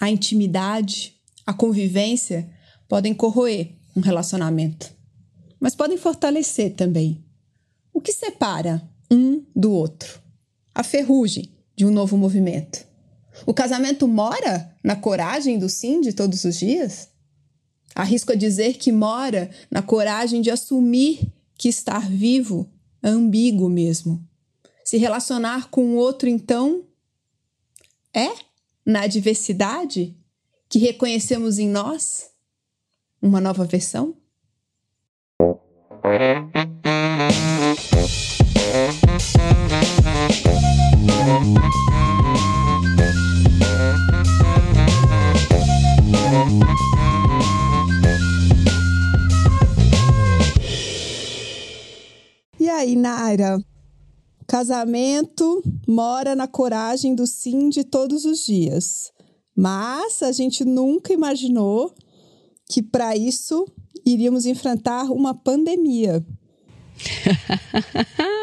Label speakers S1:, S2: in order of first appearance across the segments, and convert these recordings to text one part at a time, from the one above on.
S1: a intimidade, a convivência podem corroer um relacionamento, mas podem fortalecer também. O que separa um do outro? A ferrugem de um novo movimento. O casamento mora na coragem do sim de todos os dias? Arrisco a dizer que mora na coragem de assumir que estar vivo é ambíguo mesmo. Se relacionar com o outro, então, é na diversidade que reconhecemos em nós uma nova versão?
S2: E aí, Naira? Casamento mora na coragem do sim de todos os dias. Mas a gente nunca imaginou que para isso iríamos enfrentar uma pandemia.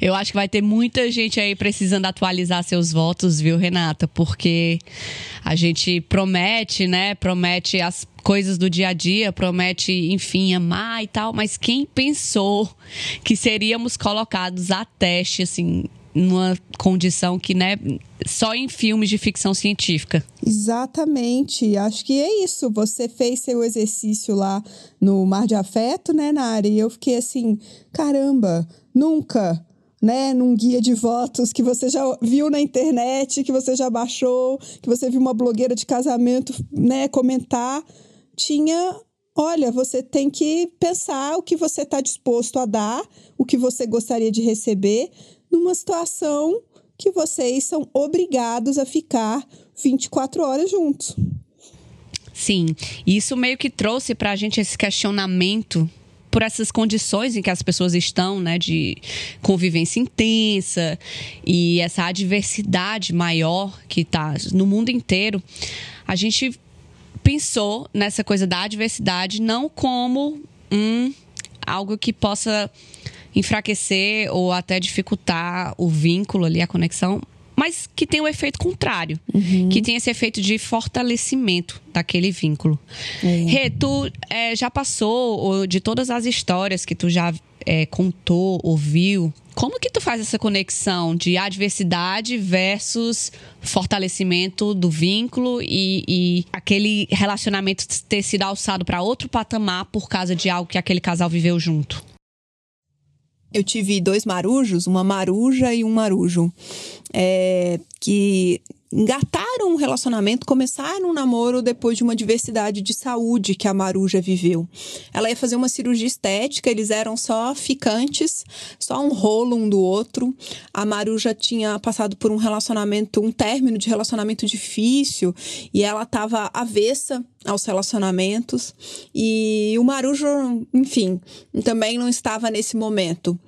S3: Eu acho que vai ter muita gente aí precisando atualizar seus votos, viu, Renata? Porque a gente promete, né? Promete as coisas do dia a dia, promete, enfim, amar e tal, mas quem pensou que seríamos colocados a teste, assim, numa condição que, né, só em filmes de ficção científica.
S2: Exatamente. Acho que é isso. Você fez seu exercício lá no Mar de Afeto, né, Nari? E eu fiquei assim, caramba, nunca né, num guia de votos que você já viu na internet, que você já baixou, que você viu uma blogueira de casamento, né, comentar, tinha, olha, você tem que pensar o que você está disposto a dar, o que você gostaria de receber, numa situação que vocês são obrigados a ficar 24 horas juntos.
S3: Sim, isso meio que trouxe para a gente esse questionamento por essas condições em que as pessoas estão, né, de convivência intensa e essa adversidade maior que está no mundo inteiro, a gente pensou nessa coisa da adversidade não como um algo que possa enfraquecer ou até dificultar o vínculo ali, a conexão, mas que tem o efeito contrário, uhum. que tem esse efeito de fortalecimento daquele vínculo. É. Rê, tu é, já passou de todas as histórias que tu já é, contou, ouviu, como que tu faz essa conexão de adversidade versus fortalecimento do vínculo e, e aquele relacionamento ter sido alçado para outro patamar por causa de algo que aquele casal viveu junto?
S1: eu tive dois marujos, uma maruja e um marujo, é, que engataram um relacionamento, começaram um namoro depois de uma diversidade de saúde que a Maruja viveu. Ela ia fazer uma cirurgia estética, eles eram só ficantes, só um rolo um do outro. A Maruja tinha passado por um relacionamento, um término de relacionamento difícil e ela estava avessa aos relacionamentos e o Marujo, enfim, também não estava nesse momento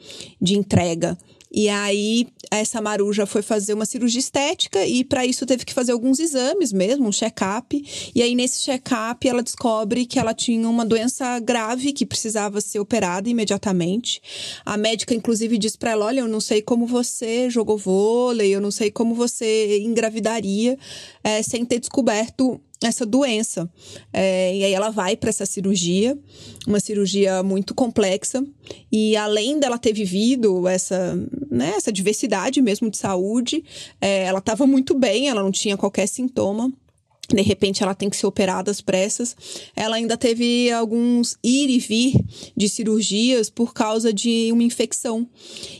S1: de entrega. E aí, essa maruja foi fazer uma cirurgia estética e, para isso, teve que fazer alguns exames mesmo, um check-up. E aí, nesse check-up, ela descobre que ela tinha uma doença grave que precisava ser operada imediatamente. A médica, inclusive, diz para ela: Olha, eu não sei como você jogou vôlei, eu não sei como você engravidaria é, sem ter descoberto essa doença. É, e aí ela vai para essa cirurgia, uma cirurgia muito complexa. E além dela ter vivido essa, né, essa diversidade mesmo de saúde, é, ela estava muito bem, ela não tinha qualquer sintoma de repente ela tem que ser operada às pressas. Ela ainda teve alguns ir e vir de cirurgias por causa de uma infecção.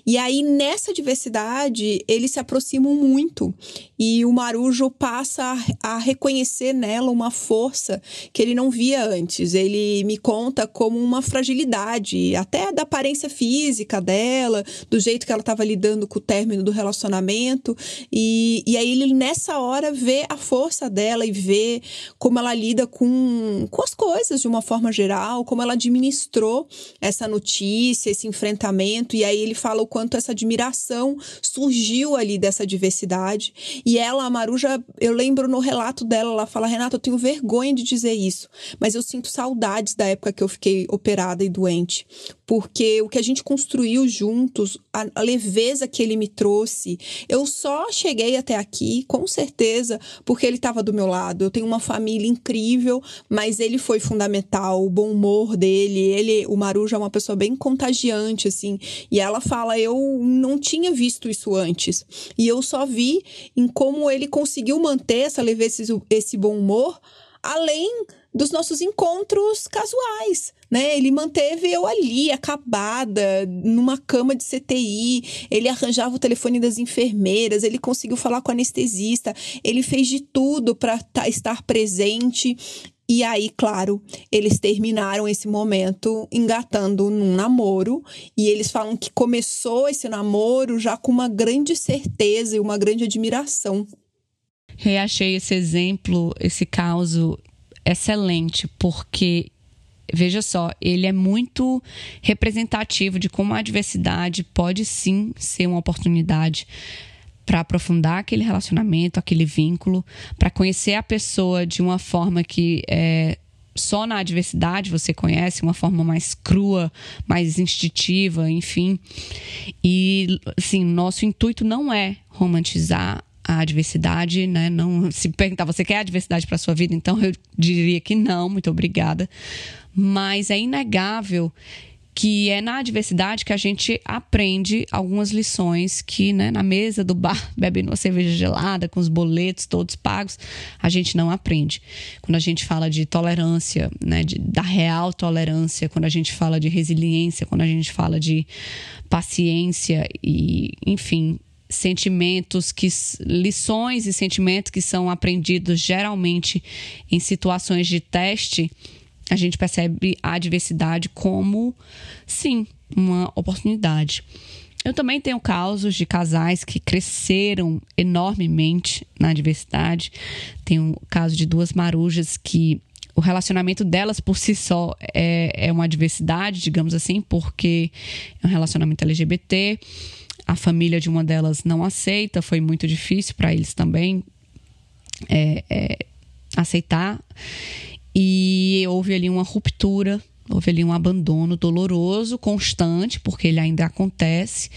S1: E aí, nessa diversidade, eles se aproximam muito. E o Marujo passa a, a reconhecer nela uma força que ele não via antes. Ele me conta como uma fragilidade, até da aparência física dela, do jeito que ela estava lidando com o término do relacionamento. E, e aí, ele nessa hora vê a força dela e ver como ela lida com, com as coisas de uma forma geral, como ela administrou essa notícia, esse enfrentamento. E aí ele fala o quanto essa admiração surgiu ali dessa diversidade. E ela, a Maruja, eu lembro no relato dela, ela fala: Renata, eu tenho vergonha de dizer isso, mas eu sinto saudades da época que eu fiquei operada e doente, porque o que a gente construiu juntos, a, leveza que ele me trouxe, eu só cheguei até aqui, com certeza, porque ele estava do meu lado. Eu tenho uma família incrível, mas ele foi fundamental, o bom humor dele, ele, o Maruja é uma pessoa bem contagiante, assim, e ela fala, eu não tinha visto isso antes, e eu só vi em como ele conseguiu manter essa leveza, esse, esse bom humor, além dos nossos encontros casuais, né? Ele manteve eu ali, acabada, numa cama de CTI, ele arranjava o telefone das enfermeiras, ele conseguiu falar com o anestesista, ele fez de tudo para estar presente. E aí, claro, eles terminaram esse momento engatando num namoro. E eles falam que começou esse namoro já com uma grande certeza e uma grande admiração.
S3: Reachei esse exemplo, esse caso excelente, porque veja só, ele é muito representativo de como a diversidade pode sim ser uma oportunidade para aprofundar aquele relacionamento, aquele vínculo, para conhecer a pessoa de uma forma que é, só na adversidade você conhece, uma forma mais crua, mais instintiva, enfim. E, assim, nosso intuito não é romantizar a adversidade, né? Não se perguntar, você quer adversidade para sua vida? Então eu diria que não, muito obrigada. Mas é inegável que é na adversidade que a gente aprende algumas lições que, né, na mesa do bar, bebendo uma cerveja gelada, com os boletos todos pagos, a gente não aprende. Quando a gente fala de tolerância, né, de, da real tolerância, quando a gente fala de resiliência, quando a gente fala de paciência e, enfim, sentimentos que lições e sentimentos que são aprendidos geralmente em situações de teste, a gente percebe a adversidade como sim, uma oportunidade. Eu também tenho casos de casais que cresceram enormemente na adversidade. Tenho o caso de duas marujas que o relacionamento delas por si só é, é uma adversidade, digamos assim, porque é um relacionamento LGBT a família de uma delas não aceita, foi muito difícil para eles também é, é, aceitar. E houve ali uma ruptura, houve ali um abandono doloroso, constante, porque ele ainda acontece.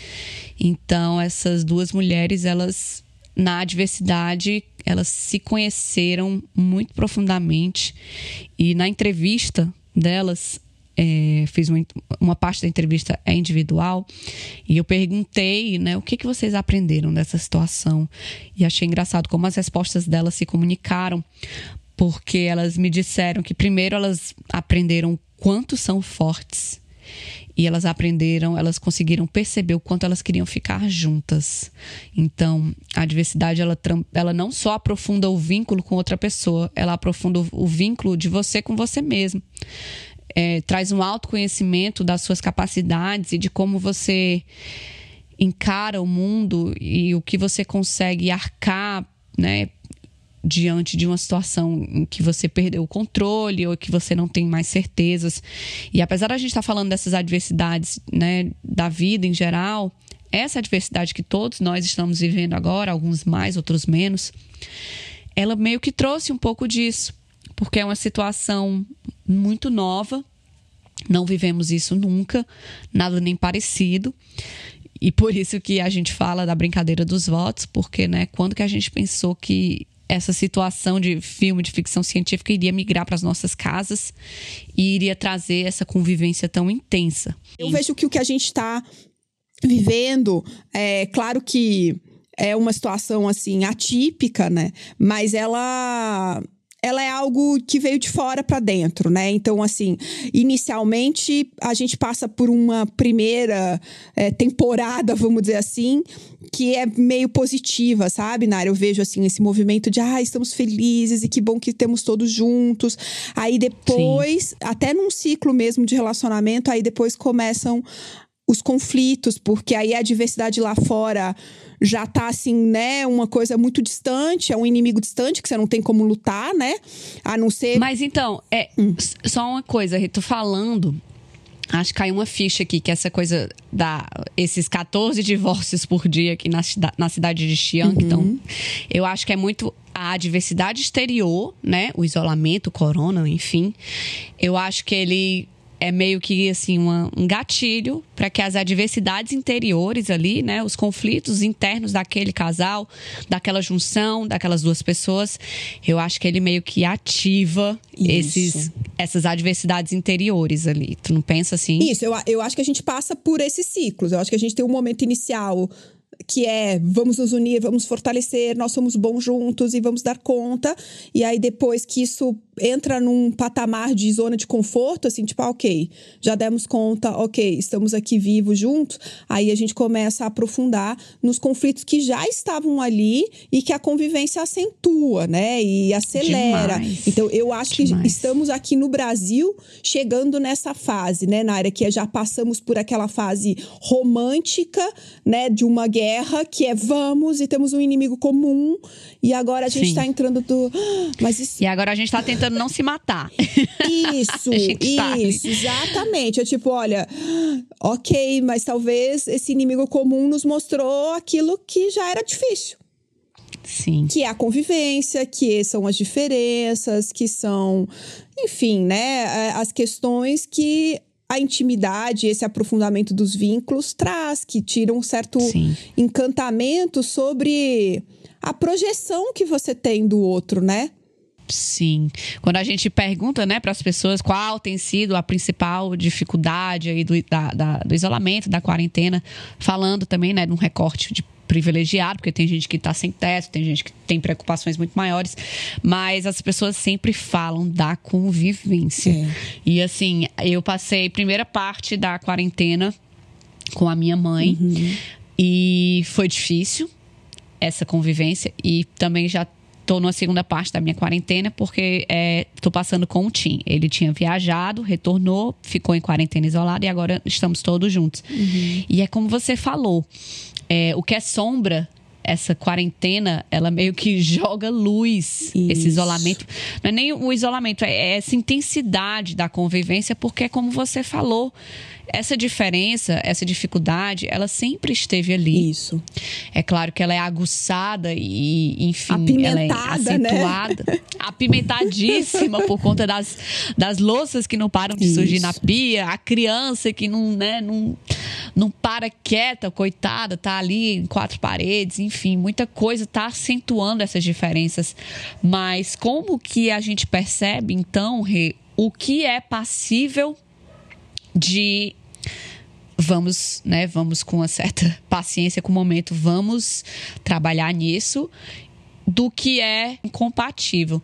S3: Então, essas duas mulheres, elas, na adversidade, elas se conheceram muito profundamente. E na entrevista delas, é, fiz uma, uma, parte da entrevista é individual. E eu perguntei, né, o que, que vocês aprenderam dessa situação? E achei engraçado como as respostas delas se comunicaram, porque elas me disseram que primeiro elas aprenderam quanto são fortes. E elas aprenderam, elas conseguiram perceber o quanto elas queriam ficar juntas. Então, a diversidade ela, ela não só aprofunda o vínculo com outra pessoa, ela aprofunda o vínculo de você com você mesmo é, traz um autoconhecimento das suas capacidades e de como você encara o mundo e o que você consegue arcar, né, diante de uma situação em que você perdeu o controle ou que você não tem mais certezas. E apesar da gente estar tá falando dessas adversidades, né, da vida em geral, essa adversidade que todos nós estamos vivendo agora, alguns mais, outros menos, ela meio que trouxe um pouco disso porque é uma situação muito nova. Não vivemos isso nunca, nada nem parecido. E por isso que a gente fala da brincadeira dos votos, porque, né, quando que a gente pensou que essa situação de filme de ficção científica iria migrar para as nossas casas e iria trazer essa convivência tão intensa.
S1: Eu vejo que o que a gente está vivendo, é claro que é uma situação assim atípica, né? Mas ela ela é algo que veio de fora para dentro, né? Então, assim, inicialmente a gente passa por uma primeira é, temporada, vamos dizer assim, que é meio positiva, sabe, Nara? Eu vejo, assim, esse movimento de, ah, estamos felizes e que bom que temos todos juntos. Aí depois, Sim. até num ciclo mesmo de relacionamento, aí depois começam os conflitos, porque aí a diversidade lá fora já tá assim, né, uma coisa muito distante, é um inimigo distante que você não tem como lutar, né? A não ser.
S3: Mas então, é hum. só uma coisa, Rito, falando. Acho que caiu uma ficha aqui, que essa coisa da. esses 14 divórcios por dia aqui na, na cidade de Xi'an. Uhum. Então, eu acho que é muito a diversidade exterior, né? O isolamento, o corona, enfim. Eu acho que ele é meio que assim uma, um gatilho para que as adversidades interiores ali, né, os conflitos internos daquele casal, daquela junção, daquelas duas pessoas, eu acho que ele meio que ativa esses, essas adversidades interiores ali. Tu não pensa assim?
S1: Isso, eu, eu acho que a gente passa por esses ciclos. Eu acho que a gente tem um momento inicial que é vamos nos unir, vamos fortalecer, nós somos bons juntos e vamos dar conta. E aí, depois que isso entra num patamar de zona de conforto, assim, tipo, ah, ok, já demos conta, ok, estamos aqui vivos juntos, aí a gente começa a aprofundar nos conflitos que já estavam ali e que a convivência acentua, né? E acelera.
S3: Demais.
S1: Então, eu acho
S3: Demais.
S1: que estamos aqui no Brasil chegando nessa fase, né, Naira, que já passamos por aquela fase romântica, né, de uma guerra, que é vamos e temos um inimigo comum, e agora a gente está entrando do. "Ah, Mas isso
S3: E agora a gente tá tentando não se matar.
S1: isso,
S3: tá
S1: isso, exatamente. É tipo, olha, ok, mas talvez esse inimigo comum nos mostrou aquilo que já era difícil.
S3: Sim.
S1: Que é a convivência, que são as diferenças, que são, enfim, né, as questões que a intimidade, esse aprofundamento dos vínculos traz, que tiram um certo
S3: Sim.
S1: encantamento sobre a projeção que você tem do outro, né?
S3: Sim. Quando a gente pergunta, né, para as pessoas qual tem sido a principal dificuldade aí do, da- da- do isolamento, da quarentena, falando também, né, de um recorte de privilegiado, porque tem gente que está sem teto, tem gente que tem preocupações muito maiores, mas as pessoas sempre falam da convivência.
S1: É.
S3: E assim, eu passei primeira parte da quarentena com a minha mãe e foi difícil essa convivência e também já tô numa segunda parte da minha quarentena porque é, tô passando com o Tim. Ele tinha viajado, retornou, ficou em quarentena isolado e agora estamos todos juntos. E é como você falou, é, o que é sombra essa quarentena, ela meio que joga luz, esse
S1: Isso.
S3: isolamento. Não é nem o isolamento, é essa intensidade da convivência, porque é como você falou, essa diferença, essa dificuldade, ela sempre esteve ali.
S1: Isso.
S3: É claro que ela é aguçada e, enfim,
S1: Apimentada,
S3: ela é
S1: né?
S3: acentuada. Apimentadíssima por conta das, das louças que não param de surgir
S1: Isso.
S3: na pia, a criança que não, né, não, não para quieta, coitada, tá ali em quatro paredes, enfim, muita coisa tá acentuando essas diferenças. Mas como que a gente percebe, então, Rê, o que é passível de vamos, né, vamos com uma certa paciência com o momento, vamos trabalhar nisso do que é incompatível.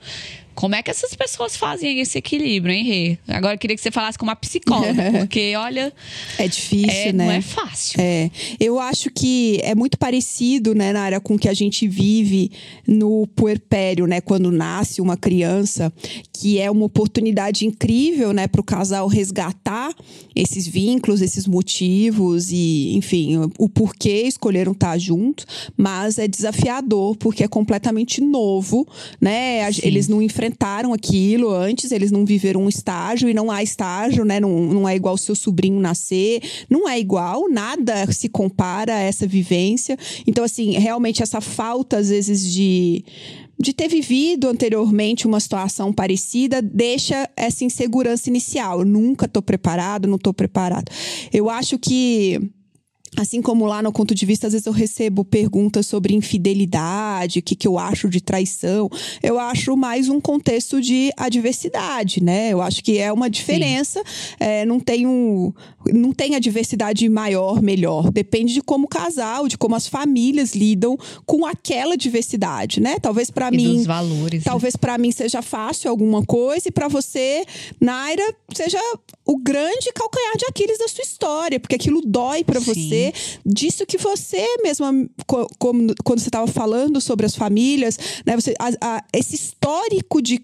S3: Como é que essas pessoas fazem esse equilíbrio, hein, Rê? Agora eu queria que você falasse com uma psicóloga, porque olha,
S1: É difícil,
S3: é,
S1: né?
S3: não é fácil.
S1: É, eu acho que é muito parecido, né, Nara, com o que a gente vive no puerpério, né, quando nasce uma criança, que é uma oportunidade incrível, né, para o casal resgatar esses vínculos, esses motivos e, enfim, o, porquê escolheram estar junto, mas é desafiador porque é completamente novo, né?
S3: Sim.
S1: Eles não enfrentaram aquilo antes, eles não viveram um estágio e não há estágio, né? Não, não é igual seu sobrinho nascer, não é igual, nada se compara a essa vivência. Então, assim, realmente essa falta, às vezes, de. De ter vivido anteriormente uma situação parecida, deixa essa insegurança inicial. Eu nunca tô preparado, não tô preparado. Eu acho que Assim como lá no Conto de Vista, às vezes eu recebo perguntas sobre infidelidade, o que, que eu acho de traição. Eu acho mais um contexto de adversidade, né? Eu acho que é uma diferença. É, não, tem um, não tem adversidade maior, melhor. Depende de como o casal, de como as famílias lidam com aquela diversidade, né? Talvez para mim.
S3: dos valores. né?
S1: Talvez pra mim seja fácil alguma coisa e pra você, Naira, seja o grande calcanhar de Aquiles da sua história, porque aquilo dói pra
S3: Sim.
S1: você. Disso que você mesma, co- como, quando você estava falando sobre as famílias, né, você, a- a- esse histórico de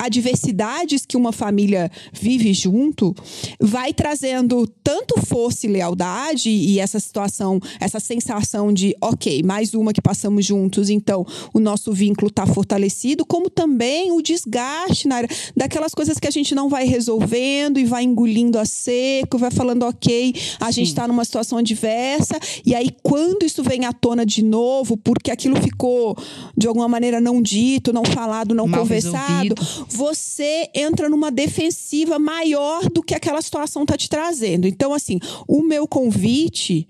S1: adversidades que uma família vive junto vai trazendo tanto força e lealdade e essa situação, essa sensação de, ok, mais uma que passamos juntos, então o nosso vínculo está fortalecido, como também o desgaste na área daquelas coisas que a gente não vai resolvendo e vai engolindo a seco, vai falando, ok, a gente está numa situação adversa, e aí quando isso vem à tona de novo, porque aquilo ficou de alguma maneira não dito, não falado, não
S3: Mal
S1: conversado,
S3: resolvido.
S1: Você entra numa defensiva maior do que aquela situação tá te trazendo. Então, assim, o meu convite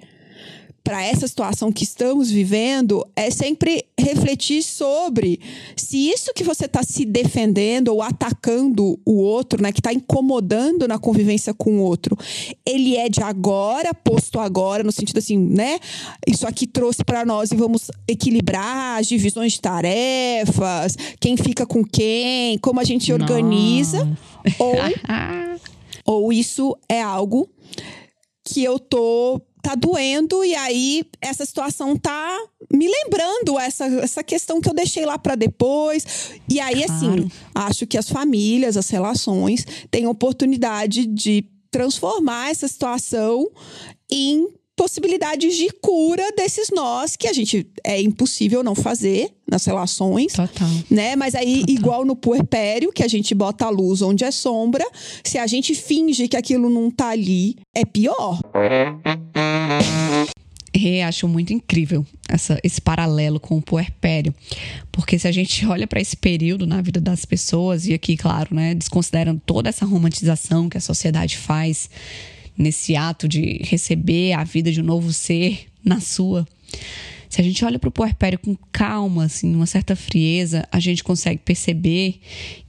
S1: para essa situação que estamos vivendo é sempre refletir sobre se isso que você está se defendendo ou atacando o outro, né, que está incomodando na convivência com o outro, ele é de agora, posto agora, no sentido assim, né? Isso aqui trouxe para nós e vamos equilibrar as divisões de tarefas, quem fica com quem, como a gente organiza, ou, ou isso é algo que eu tô tá doendo e aí essa situação tá me lembrando essa, essa questão que eu deixei lá para depois. E aí, claro. assim, acho que as famílias, as relações têm oportunidade de transformar essa situação em possibilidades de cura desses nós que a gente é impossível não fazer nas relações.
S3: Total.
S1: Né? Mas aí,
S3: Total.
S1: igual no puerpério, que a gente bota a luz onde é sombra, se a gente finge que aquilo não tá ali, é pior.
S3: É, acho muito incrível essa, esse paralelo com o puerpério. Porque se a gente olha para esse período na vida das pessoas, e aqui, claro, né, desconsiderando toda essa romantização que a sociedade faz nesse ato de receber a vida de um novo ser na sua. Se a gente olha para o puerpério com calma, assim, uma certa frieza, a gente consegue perceber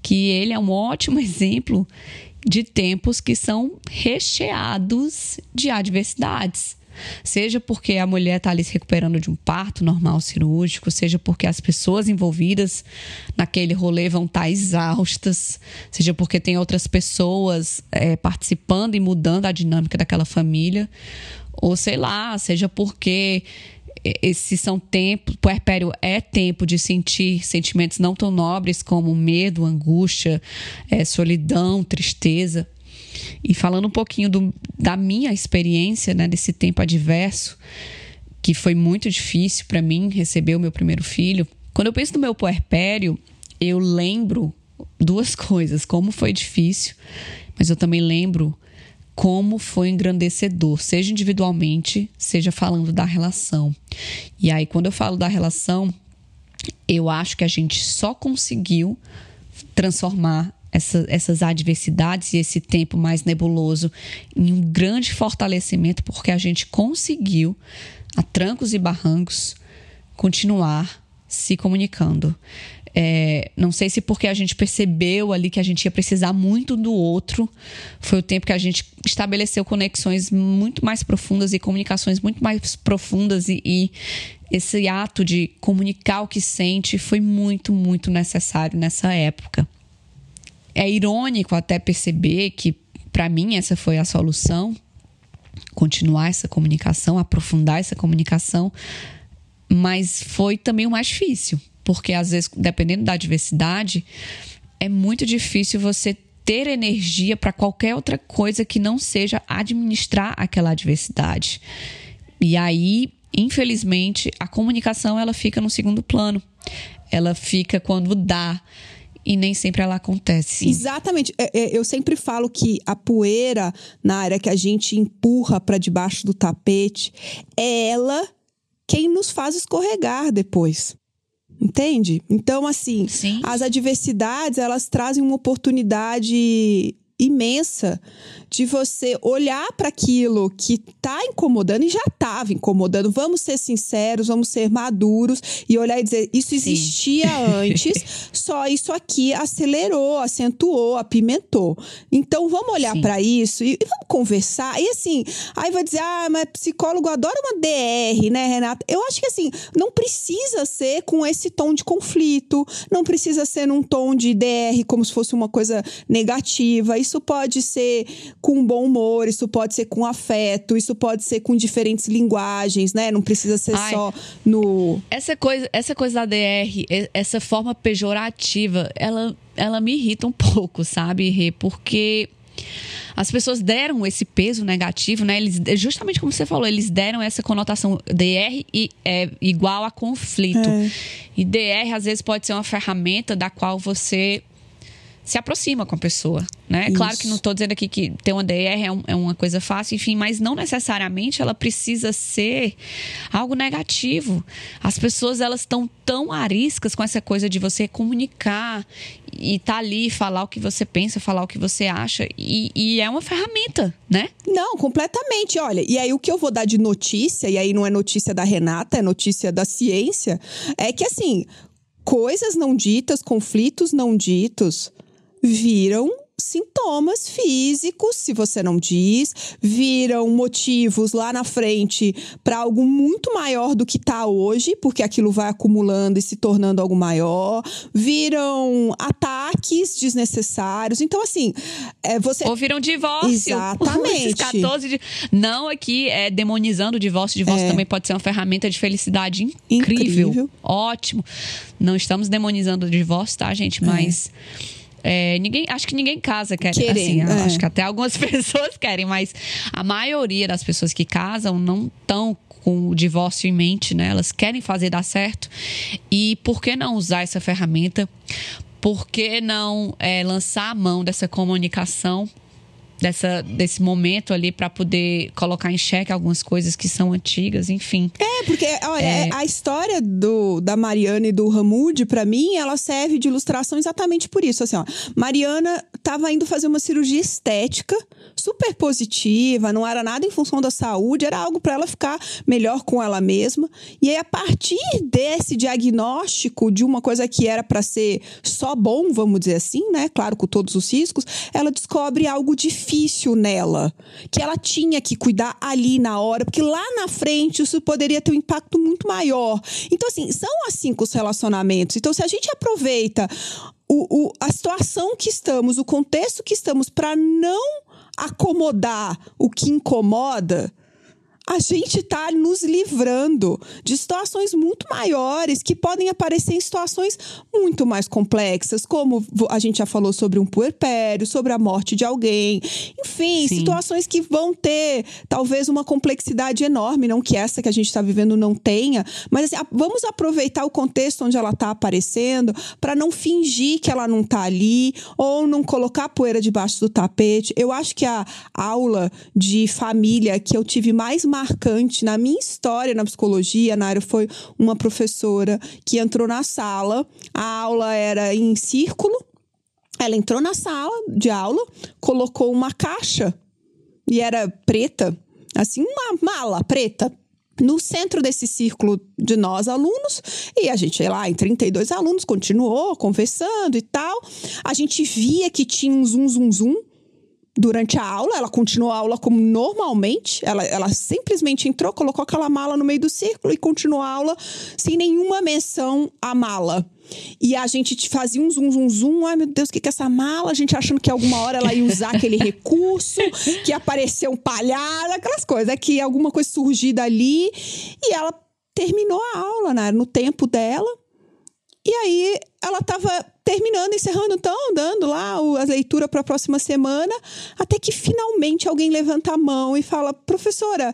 S3: que ele é um ótimo exemplo de tempos que são recheados de adversidades. Seja porque a mulher está ali se recuperando de um parto normal cirúrgico, seja porque as pessoas envolvidas naquele rolê vão estar tá exaustas, seja porque tem outras pessoas é, participando e mudando a dinâmica daquela família, ou sei lá, seja porque esses são tempos, puerpério é tempo de sentir sentimentos não tão nobres como medo, angústia, é, solidão, tristeza. E falando um pouquinho do, da minha experiência né, desse tempo adverso, que foi muito difícil para mim receber o meu primeiro filho. Quando eu penso no meu puerpério, eu lembro duas coisas: como foi difícil, mas eu também lembro como foi engrandecedor, seja individualmente, seja falando da relação. E aí, quando eu falo da relação, eu acho que a gente só conseguiu transformar essa, essas adversidades e esse tempo mais nebuloso em um grande fortalecimento, porque a gente conseguiu, a trancos e barrancos, continuar se comunicando. É, não sei se porque a gente percebeu ali que a gente ia precisar muito do outro, foi o tempo que a gente estabeleceu conexões muito mais profundas e comunicações muito mais profundas, e, e esse ato de comunicar o que sente foi muito, muito necessário nessa época é irônico até perceber que, para mim, essa foi a solução continuar essa comunicação, aprofundar essa comunicação, mas foi também o mais difícil, porque às vezes, dependendo da diversidade, é muito difícil você ter energia para qualquer outra coisa que não seja administrar aquela adversidade. E aí, infelizmente, a comunicação ela fica no segundo plano. Ela fica quando dá e nem sempre ela acontece.
S1: Exatamente. É, é, eu sempre falo que a poeira na área que a gente empurra para debaixo do tapete é ela quem nos faz escorregar depois. Entende? Então, assim,
S3: Sim.
S1: as adversidades, elas trazem uma oportunidade imensa de você olhar para aquilo que está incomodando e já estava incomodando. Vamos ser sinceros, vamos ser maduros e olhar e dizer: isso existia Sim. antes, só isso aqui acelerou, acentuou, apimentou. Então vamos olhar para isso e, e, vamos conversar. E assim, aí vai dizer: ah, mas psicólogo adora uma DR, né, Renata? Eu acho que assim, não precisa ser com esse tom de conflito, não precisa ser num tom de DR como se fosse uma coisa negativa. Isso pode ser com bom humor, isso pode ser com afeto, isso pode ser com diferentes linguagens, né? Não precisa ser Ai, só no.
S3: Essa coisa, essa coisa da DR, essa forma pejorativa, ela, ela me irrita um pouco, sabe, Rê? Porque as pessoas deram esse peso negativo, né? Eles, justamente como você falou, eles deram essa conotação DR e é igual a conflito. É. E DR às vezes pode ser uma ferramenta da qual você se aproxima com a pessoa, né?
S1: Isso.
S3: Claro que não estou dizendo aqui que ter uma DR é, um, é, uma coisa fácil, enfim, mas não necessariamente ela precisa ser algo negativo. As pessoas elas estão tão ariscas com essa coisa de você comunicar e tá ali falar o que você pensa, falar o que você acha e, e é uma ferramenta, né?
S1: Não, completamente. Olha, e aí o que eu vou dar de notícia, e aí não é notícia da Renata, é notícia da ciência, é que assim, coisas não ditas, conflitos não ditos viram sintomas físicos, se você não diz, viram motivos lá na frente para algo muito maior do que está hoje, porque aquilo vai acumulando e se tornando algo maior, viram ataques desnecessários. Então, assim, é, você.
S3: Ou viram divórcio.
S1: Exatamente.
S3: Esses 14 de... Não aqui é demonizando o divórcio. O divórcio
S1: É.
S3: também pode ser uma ferramenta de felicidade incrível.
S1: Incrível.
S3: Ótimo. Não estamos demonizando o divórcio, tá, gente? Mas. é, ninguém, acho que ninguém casa quer, assim,
S1: Querendo, é.
S3: acho que até algumas pessoas querem, mas a maioria das pessoas que casam não estão com o divórcio em mente, né? Elas querem fazer dar certo. E por que não usar essa ferramenta? Por que não é, lançar a mão dessa comunicação, dessa, desse momento ali, para poder colocar em xeque algumas coisas que são antigas, enfim.
S1: É, porque olha, é, a história do, da Mariana e do Ramude, pra mim, ela serve de ilustração exatamente por isso. Assim, ó, Mariana tava indo fazer uma cirurgia estética, super positiva, não era nada em função da saúde, era algo para ela ficar melhor com ela mesma. E aí, a partir desse diagnóstico de uma coisa que era para ser só bom, vamos dizer assim, né? Claro, com todos os riscos, ela descobre algo difícil nela, que ela tinha que cuidar ali na hora, porque lá na frente isso poderia ter um impacto muito maior. Então, assim, são assim com os relacionamentos. Então, se a gente aproveita o, o- a situação que estamos, o contexto que estamos, para não acomodar o que incomoda, a gente está nos livrando de situações muito maiores que podem aparecer em situações muito mais complexas, como a gente já falou sobre um puerpério, sobre a morte de alguém, enfim,
S3: Sim.
S1: situações que vão ter talvez uma complexidade enorme, não que essa que a gente está vivendo não tenha, mas assim, vamos aproveitar o contexto onde ela está aparecendo para não fingir que ela não está ali ou não colocar poeira debaixo do tapete. Eu acho que a aula de família que eu tive mais marcante na minha história na psicologia, Naira, foi uma professora que entrou na sala. A aula era em círculo. Ela entrou na sala de aula, colocou uma caixa e era preta, assim, uma mala preta. No centro desse círculo de nós alunos, e a gente, sei lá, em 32 alunos, continuou conversando e tal. A gente via que tinha um zoom, zoom, zoom durante a aula, ela continuou a aula como normalmente. Ela, ela simplesmente entrou, colocou aquela mala no meio do círculo e continuou a aula sem nenhuma menção à mala. E a gente te fazia um zoom, zoom, zoom. Ai, meu Deus, o que que é essa mala? A gente achando que alguma hora ela ia usar aquele recurso, que ia aparecer um palhaço, aquelas coisas. Que alguma coisa surgir dali. E ela terminou a aula, né, no tempo dela. E aí ela estava terminando, encerrando, então, dando lá a leitura para a próxima semana, até que finalmente alguém levanta a mão e fala: professora,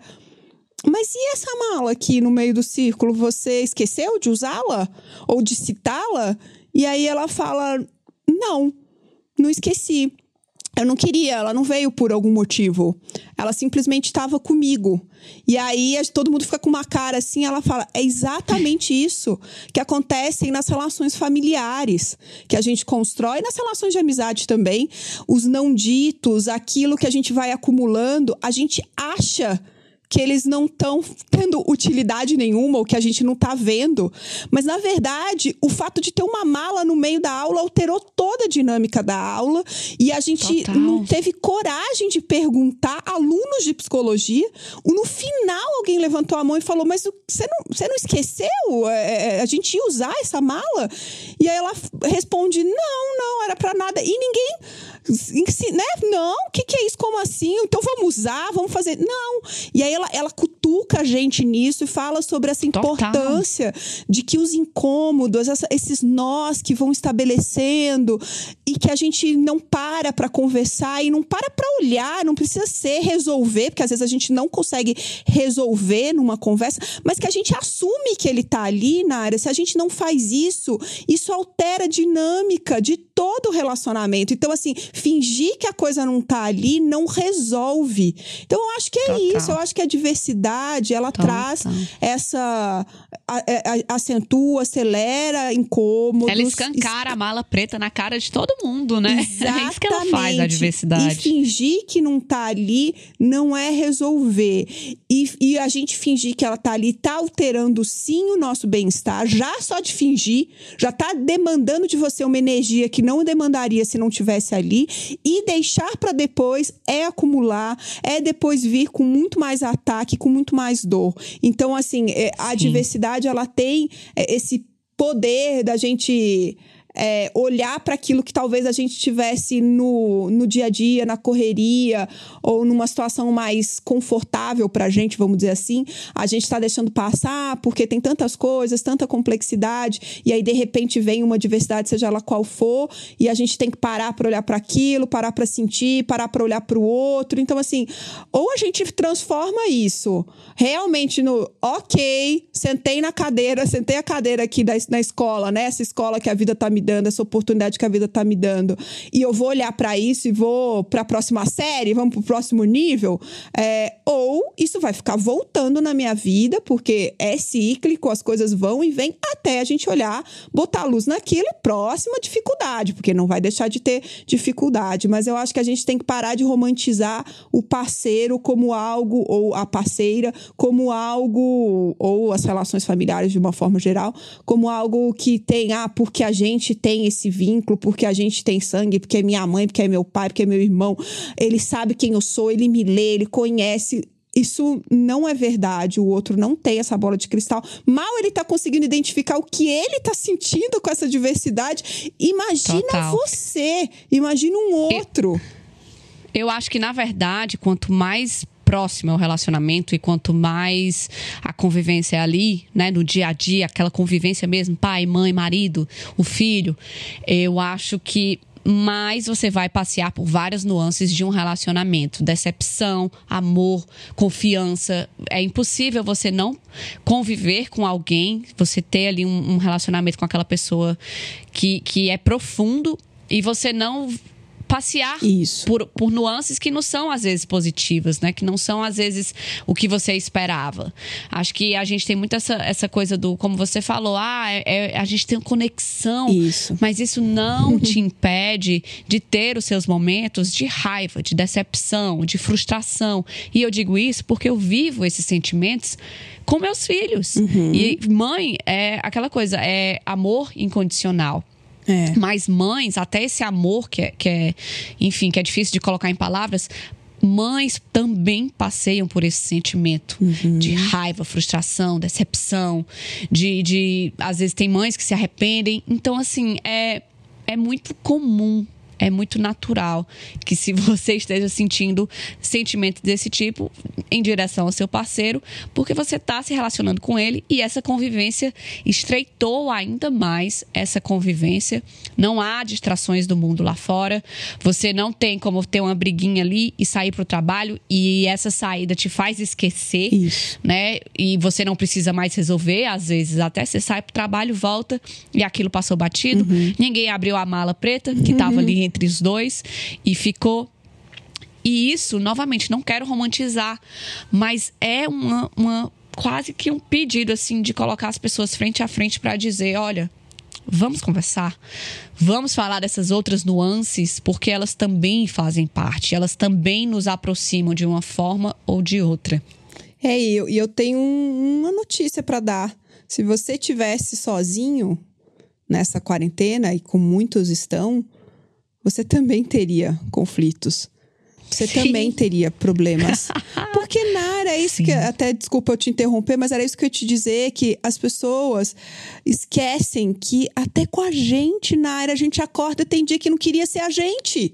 S1: mas e essa mala aqui no meio do círculo? Você esqueceu de usá-la? Ou de citá-la? E aí ela fala: não, não esqueci. Eu não queria, ela não veio por algum motivo. Ela simplesmente estava comigo. E aí todo mundo fica com uma cara assim, ela fala: é exatamente isso que acontece nas relações familiares, que a gente constrói nas relações de amizade também. Os não ditos, aquilo que a gente vai acumulando, a gente acha que eles não estão tendo utilidade nenhuma ou que a gente não está vendo. Mas, na verdade, o fato de ter uma mala no meio da aula alterou toda a dinâmica da aula e a gente
S3: Total.
S1: não teve coragem de perguntar a alunos de psicologia. No final, alguém levantou a mão e falou: Mas você não, você não esqueceu? É, é, a gente ia usar essa mala? E aí ela responde: Não, não, era para nada. E ninguém. Né? Não, o que, que é isso? Como assim? Então vamos usar, vamos fazer. Não. E aí ela, ela cutuca a gente nisso e fala sobre essa
S3: Total.
S1: importância de que os incômodos, essa- esses nós que vão estabelecendo e que a gente não para para conversar e não para para olhar, não precisa ser resolver, porque às vezes a gente não consegue resolver numa conversa, mas que a gente assume que ele tá ali na área. Se a gente não faz isso, isso altera a dinâmica de todo o relacionamento. Então, assim, fingir que a coisa não tá ali não resolve. Então, eu acho que é
S3: Total.
S1: isso. Eu acho que a diversidade, ela
S3: Total.
S1: traz essa. a- a- acentua, acelera incômodos.
S3: Ela escancara a mala preta na cara de todo mundo, né? É isso que ela faz, a
S1: Exatamente.
S3: diversidade.
S1: E fingir que não tá ali não é resolver. E, e a gente fingir que ela tá ali tá alterando sim o nosso bem-estar, já só de fingir, já tá demandando de você uma energia que não demandaria se não tivesse ali. E deixar para depois é acumular, é depois vir com muito mais ataque, com muito mais dor. Então, assim, é, a
S3: Sim.
S1: diversidade ela tem é, esse poder da gente é, olhar para aquilo que talvez a gente tivesse no, no dia a dia, na correria, ou numa situação mais confortável para a gente, vamos dizer assim, a gente está deixando passar porque tem tantas coisas, tanta complexidade, e aí de repente vem uma diversidade, seja ela qual for, e a gente tem que parar para olhar para aquilo, parar para sentir, parar para olhar para o outro. Então, assim, ou a gente transforma isso realmente no ok, sentei na cadeira, sentei a cadeira aqui da, na escola, né? Essa escola que a vida tá me dando, essa oportunidade que a vida tá me dando, e eu vou olhar para isso e vou para a próxima série, vamos pro próximo nível, é, ou isso vai ficar voltando na minha vida, porque é cíclico, as coisas vão e vêm até a gente olhar, botar a luz naquilo e próxima dificuldade, porque não vai deixar de ter dificuldade, mas eu acho que a gente tem que parar de romantizar o parceiro como algo, ou a parceira como algo, ou as relações familiares de uma forma geral, como algo que tem, ah, porque a gente tem esse vínculo, porque a gente tem sangue, porque é minha mãe, porque é meu pai, porque é meu irmão, ele sabe quem eu sou, ele me lê, ele conhece. Isso não é verdade. O outro não tem essa bola de cristal. Mal ele tá conseguindo identificar o que ele tá sentindo com essa diversidade. Imagina
S3: Total.
S1: você. Imagina um outro.
S3: Eu acho que, na verdade, quanto mais próximo é o relacionamento e quanto mais a convivência é ali, né, no dia a dia, aquela convivência mesmo, pai, mãe, marido, o filho, eu acho que mais você vai passear por várias nuances de um relacionamento, decepção, amor, confiança. É impossível você não conviver com alguém, você ter ali um, um relacionamento com aquela pessoa que, que é profundo e você não passear
S1: Isso.
S3: por, por nuances que não são às vezes positivas, né? Que não são às vezes o que você esperava. Acho que a gente tem muito essa, essa coisa do, como você falou, ah, é- é- a gente tem conexão.
S1: Isso.
S3: Mas isso não te impede de ter os seus momentos de raiva, de decepção, de frustração. E eu digo isso porque eu vivo esses sentimentos com meus filhos. E mãe é aquela coisa, é amor incondicional.
S1: É.
S3: Mas mães, até esse amor que é, que é, enfim, que é difícil de colocar em palavras, mães também passeiam por esse sentimento de raiva, frustração, decepção, de, de às vezes tem mães que se arrependem. Então, assim, é, é muito comum. É muito natural que se você esteja sentindo sentimentos desse tipo em direção ao seu parceiro, porque você está se relacionando com ele e essa convivência estreitou ainda mais essa convivência. Não há distrações do mundo lá fora. Você não tem como ter uma briguinha ali e sair para o trabalho e essa saída te faz esquecer
S1: Isso.
S3: né? E você não precisa mais resolver, às vezes até você sai pro trabalho, volta e aquilo passou batido. Ninguém abriu a mala preta que tava ali entre os dois e ficou. E isso, novamente, não quero romantizar, mas é uma, uma quase que um pedido assim de colocar as pessoas frente a frente para dizer, olha, Vamos conversar? Vamos falar dessas outras nuances, porque elas também fazem parte, elas também nos aproximam de uma forma ou de outra.
S1: É, e eu, eu tenho um- uma notícia para dar. Se você tivesse sozinho nessa quarentena, e como muitos estão, você também teria conflitos. Você
S3: Sim.
S1: também teria problemas. Porque, Nara, é isso que. Até desculpa eu te interromper, mas era isso que eu ia te dizer: que as pessoas esquecem que até com a gente, Nara, a gente acorda, tem dia que não queria ser a gente.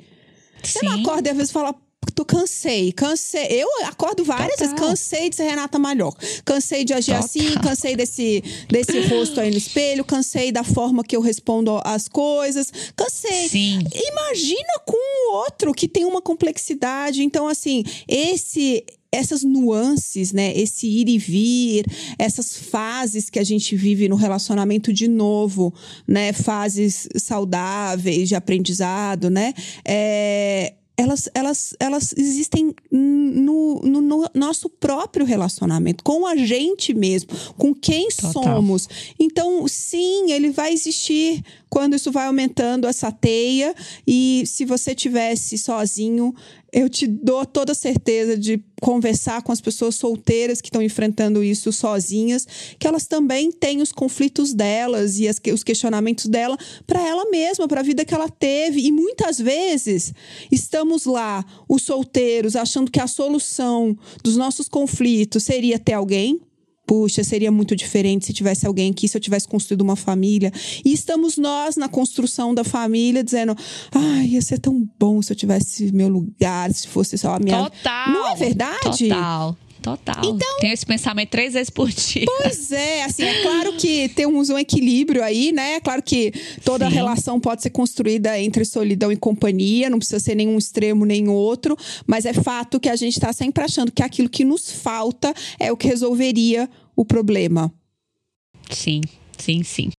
S1: Você não
S3: Sim.
S1: acorda e às vezes fala, tô cansei, cansei. Eu acordo várias
S3: Total.
S1: vezes, cansei de ser Renata Malhoca. Cansei de agir
S3: Total.
S1: assim, cansei desse, desse rosto aí no espelho, cansei da forma que eu respondo às coisas. Cansei.
S3: Sim.
S1: Imagina com o outro que tem uma complexidade. Então, assim, esse essas nuances, né? Esse ir e vir, essas fases que a gente vive no relacionamento de novo, né? Fases saudáveis de aprendizado, né? É, elas, elas, elas existem no, no, no nosso próprio relacionamento, com a gente mesmo, com quem
S3: Total.
S1: somos. Então, sim, ele vai existir quando isso vai aumentando essa teia. E se você tivesse sozinho, eu te dou toda a certeza de conversar com as pessoas solteiras que estão enfrentando isso sozinhas, que elas também têm os conflitos delas e as- os questionamentos dela para ela mesma, para a vida que ela teve. E muitas vezes estamos lá, os solteiros, achando que a solução dos nossos conflitos seria ter alguém. Puxa, seria muito diferente se tivesse alguém aqui, se eu tivesse construído uma família. E estamos nós na construção da família, dizendo: ai, ia ser tão bom se eu tivesse meu lugar, se fosse só a minha.
S3: Total.
S1: Não é verdade?
S3: Total. Total. Então, Tenho esse pensamento três vezes por dia.
S1: Pois é, assim, é claro que temos um equilíbrio aí, né? É claro que toda
S3: Sim.
S1: relação pode ser construída entre solidão e companhia, não precisa ser nenhum extremo nem outro, mas é fato que a gente tá sempre achando que aquilo que nos falta é o que resolveria o problema.
S3: Sim, sim, sim.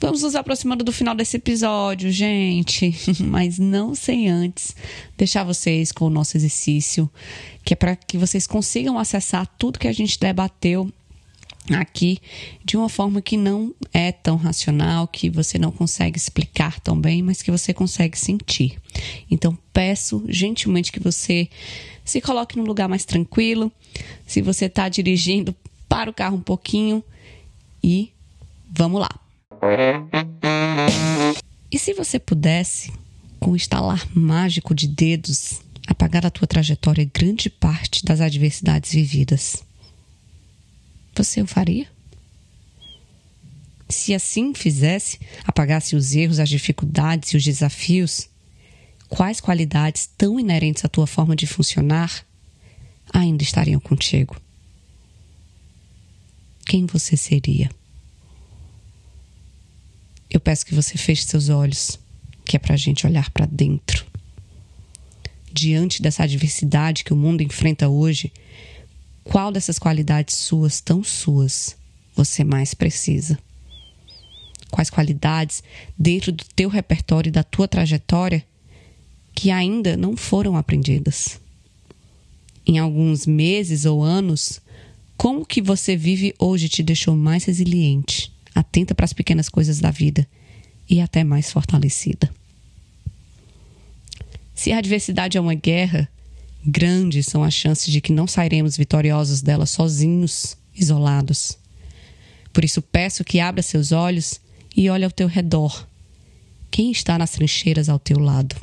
S3: Vamos nos aproximando do final desse episódio, gente. Mas não sem antes deixar vocês com o nosso exercício, que é para que vocês consigam acessar tudo que a gente debateu aqui de uma forma que não é tão racional, que você não consegue explicar tão bem, mas que você consegue sentir. Então, peço gentilmente que você se coloque num lugar mais tranquilo. Se você está dirigindo, para o carro um pouquinho e vamos lá. E se você pudesse, com o estalar mágico de dedos, apagar da tua trajetória grande parte das adversidades vividas, você o faria? Se assim fizesse, apagasse os erros, as dificuldades e os desafios, quais qualidades tão inerentes à tua forma de funcionar ainda estariam contigo? Quem você seria? Eu peço que você feche seus olhos, que é para a gente olhar para dentro. Diante dessa adversidade que o mundo enfrenta hoje, qual dessas qualidades suas, tão suas, você mais precisa? Quais qualidades dentro do teu repertório e da tua trajetória que ainda não foram aprendidas? Em alguns meses ou anos, como que você vive hoje te deixou mais resiliente, atenta para as pequenas coisas da vida e até mais fortalecida? Se a adversidade é uma guerra, grandes são as chances de que não sairemos vitoriosos dela sozinhos, isolados. Por isso peço que abra seus olhos e olhe ao teu redor. Quem está nas trincheiras ao teu lado?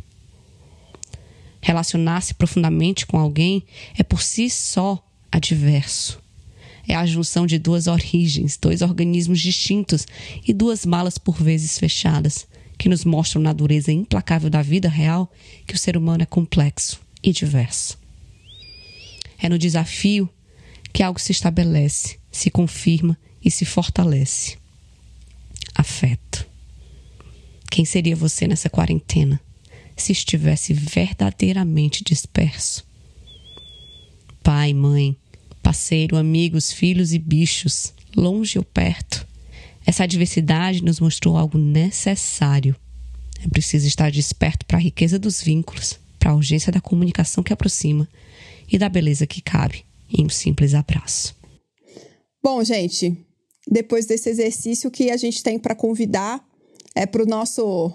S3: Relacionar-se profundamente com alguém é por si só adverso. É a junção de duas origens, dois organismos distintos e duas malas por vezes fechadas, que nos mostram na dureza implacável da vida real que o ser humano é complexo e diverso. É no desafio que algo se estabelece, se confirma e se fortalece. Afeto. Quem seria você nessa quarentena se estivesse verdadeiramente disperso? Pai, mãe, parceiro, amigos, filhos e bichos, longe ou perto. Essa adversidade nos mostrou algo necessário. É preciso estar desperto para a riqueza dos vínculos, para a urgência da comunicação que aproxima e da beleza que cabe em um simples abraço.
S1: Bom, gente, depois desse exercício, o que a gente tem para convidar é para o nosso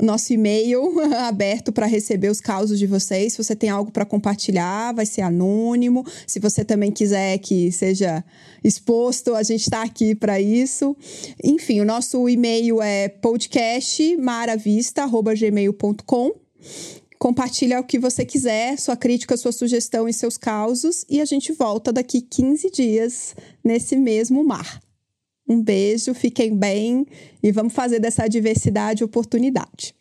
S1: nosso e-mail aberto para receber os causos de vocês. Se você tem algo para compartilhar, vai ser anônimo. Se você também quiser que seja exposto, a gente está aqui para isso. Enfim, o nosso e-mail é podcastmaravista@gmail.com. Compartilha o que você quiser, sua crítica, sua sugestão e seus causos. E a gente volta daqui 15 dias nesse mesmo mar. Um beijo, fiquem bem e vamos fazer dessa diversidade oportunidade.